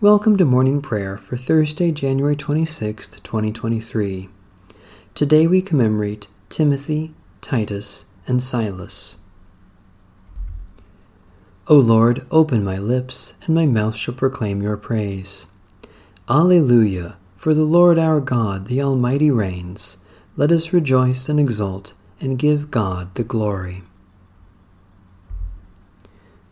Welcome to morning prayer for Thursday, January 26th, 2023. Today we commemorate Timothy, Titus, and Silas. O Lord, open my lips, and my mouth shall proclaim your praise. Alleluia! For the Lord our God, the Almighty, reigns. Let us rejoice and exult, and give God the glory.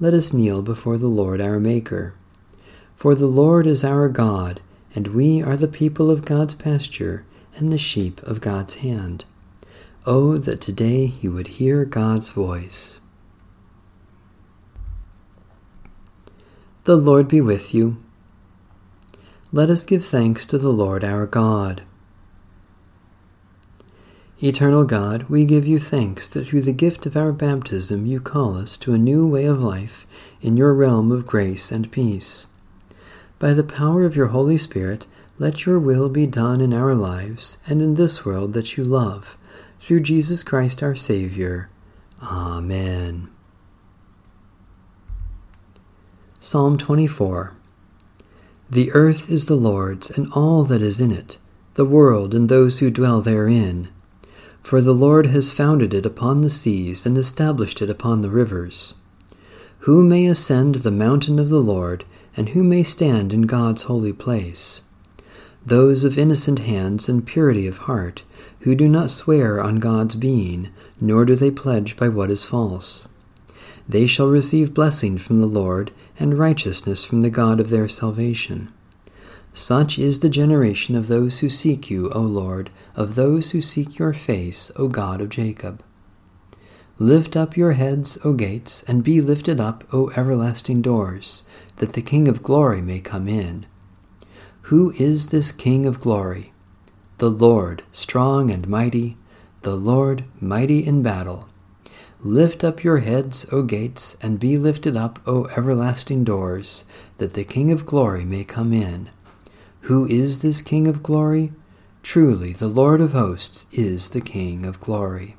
let us kneel before the Lord our Maker. For the Lord is our God, and we are the people of God's pasture and the sheep of God's hand. Oh, that today you would hear God's voice. The Lord be with you. Let us give thanks to the Lord our God. Eternal God, we give you thanks that through the gift of our baptism you call us to a new way of life in your realm of grace and peace. By the power of your Holy Spirit, let your will be done in our lives and in this world that you love, through Jesus Christ our Savior. Amen. Psalm 24 The earth is the Lord's and all that is in it, the world and those who dwell therein. For the Lord has founded it upon the seas and established it upon the rivers. Who may ascend the mountain of the Lord, and who may stand in God's holy place? Those of innocent hands and purity of heart, who do not swear on God's being, nor do they pledge by what is false. They shall receive blessing from the Lord, and righteousness from the God of their salvation. Such is the generation of those who seek you, O Lord, of those who seek your face, O God of Jacob. Lift up your heads, O gates, and be lifted up, O everlasting doors, that the King of glory may come in. Who is this King of glory? The Lord, strong and mighty, the Lord, mighty in battle. Lift up your heads, O gates, and be lifted up, O everlasting doors, that the King of glory may come in. Who is this King of glory? Truly, the Lord of hosts is the King of glory.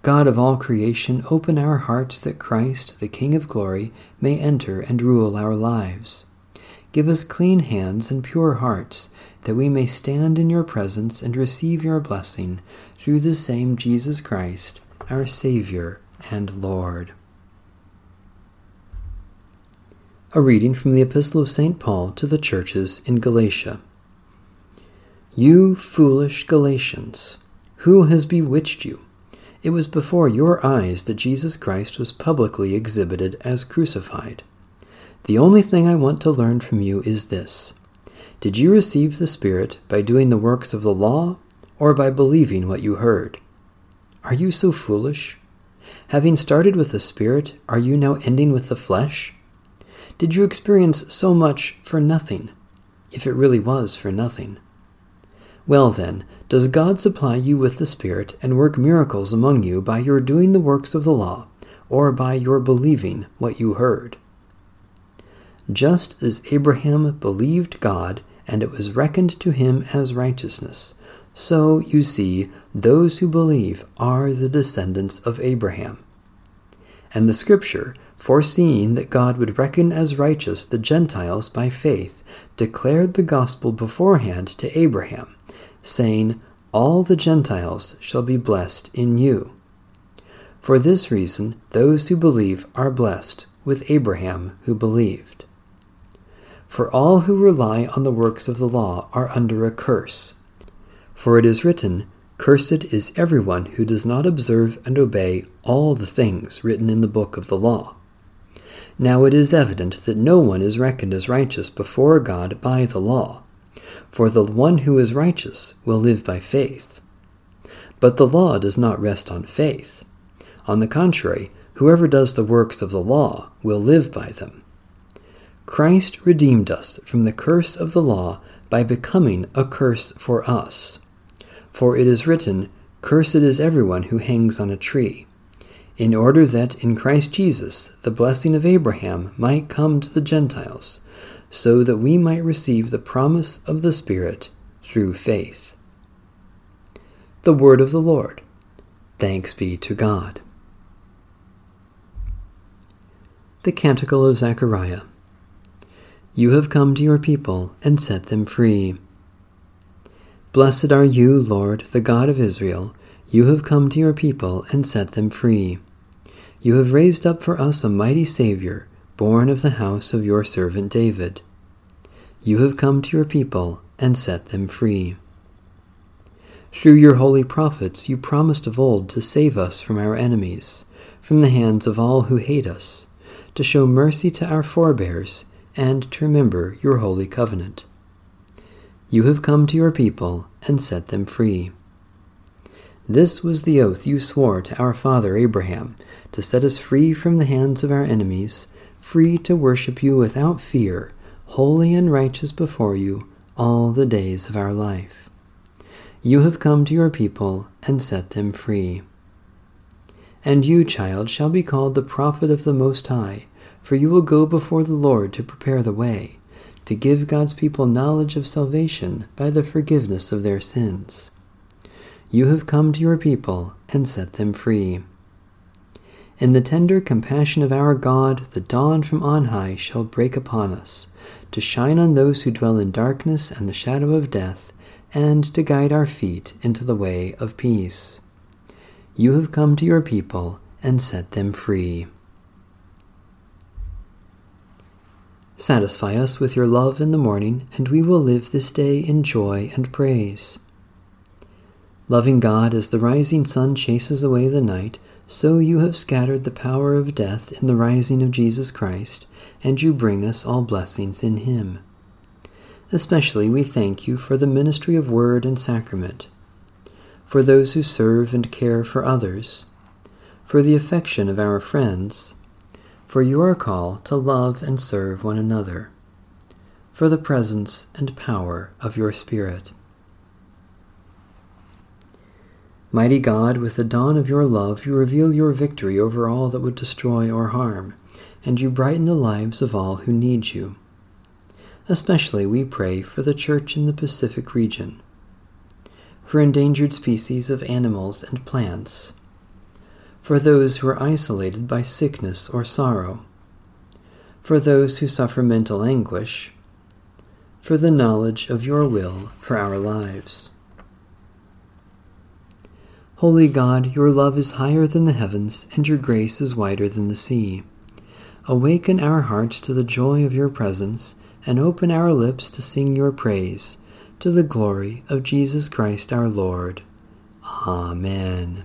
God of all creation, open our hearts that Christ, the King of glory, may enter and rule our lives. Give us clean hands and pure hearts, that we may stand in your presence and receive your blessing through the same Jesus Christ, our Savior and Lord. A reading from the Epistle of St. Paul to the churches in Galatia. You foolish Galatians, who has bewitched you? It was before your eyes that Jesus Christ was publicly exhibited as crucified. The only thing I want to learn from you is this Did you receive the Spirit by doing the works of the law, or by believing what you heard? Are you so foolish? Having started with the Spirit, are you now ending with the flesh? Did you experience so much for nothing, if it really was for nothing? Well, then, does God supply you with the Spirit and work miracles among you by your doing the works of the law, or by your believing what you heard? Just as Abraham believed God, and it was reckoned to him as righteousness, so, you see, those who believe are the descendants of Abraham. And the Scripture, foreseeing that God would reckon as righteous the Gentiles by faith, declared the gospel beforehand to Abraham, saying, All the Gentiles shall be blessed in you. For this reason, those who believe are blessed with Abraham who believed. For all who rely on the works of the law are under a curse. For it is written, Cursed is everyone who does not observe and obey all the things written in the book of the law. Now it is evident that no one is reckoned as righteous before God by the law, for the one who is righteous will live by faith. But the law does not rest on faith. On the contrary, whoever does the works of the law will live by them. Christ redeemed us from the curse of the law by becoming a curse for us. For it is written, Cursed is everyone who hangs on a tree, in order that in Christ Jesus the blessing of Abraham might come to the Gentiles, so that we might receive the promise of the Spirit through faith. The Word of the Lord. Thanks be to God. The Canticle of Zechariah. You have come to your people and set them free. Blessed are you, Lord, the God of Israel. You have come to your people and set them free. You have raised up for us a mighty Saviour, born of the house of your servant David. You have come to your people and set them free. Through your holy prophets, you promised of old to save us from our enemies, from the hands of all who hate us, to show mercy to our forebears and to remember your holy covenant. You have come to your people and set them free. This was the oath you swore to our father Abraham, to set us free from the hands of our enemies, free to worship you without fear, holy and righteous before you all the days of our life. You have come to your people and set them free. And you, child, shall be called the prophet of the Most High for you will go before the Lord to prepare the way, to give God's people knowledge of salvation by the forgiveness of their sins. You have come to your people and set them free. In the tender compassion of our God, the dawn from on high shall break upon us, to shine on those who dwell in darkness and the shadow of death, and to guide our feet into the way of peace. You have come to your people and set them free. Satisfy us with your love in the morning, and we will live this day in joy and praise. Loving God, as the rising sun chases away the night, so you have scattered the power of death in the rising of Jesus Christ, and you bring us all blessings in him. Especially we thank you for the ministry of word and sacrament, for those who serve and care for others, for the affection of our friends, for your call to love and serve one another, for the presence and power of your Spirit. Mighty God, with the dawn of your love, you reveal your victory over all that would destroy or harm, and you brighten the lives of all who need you. Especially we pray for the Church in the Pacific region, for endangered species of animals and plants, for those who are isolated by sickness or sorrow, for those who suffer mental anguish, for the knowledge of your will for our lives. Holy God, your love is higher than the heavens, and your grace is wider than the sea. Awaken our hearts to the joy of your presence, and open our lips to sing your praise, to the glory of Jesus Christ our Lord. Amen.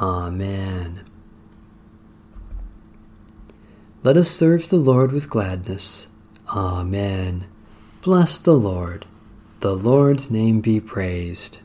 Amen. Let us serve the Lord with gladness. Amen. Bless the Lord. The Lord's name be praised.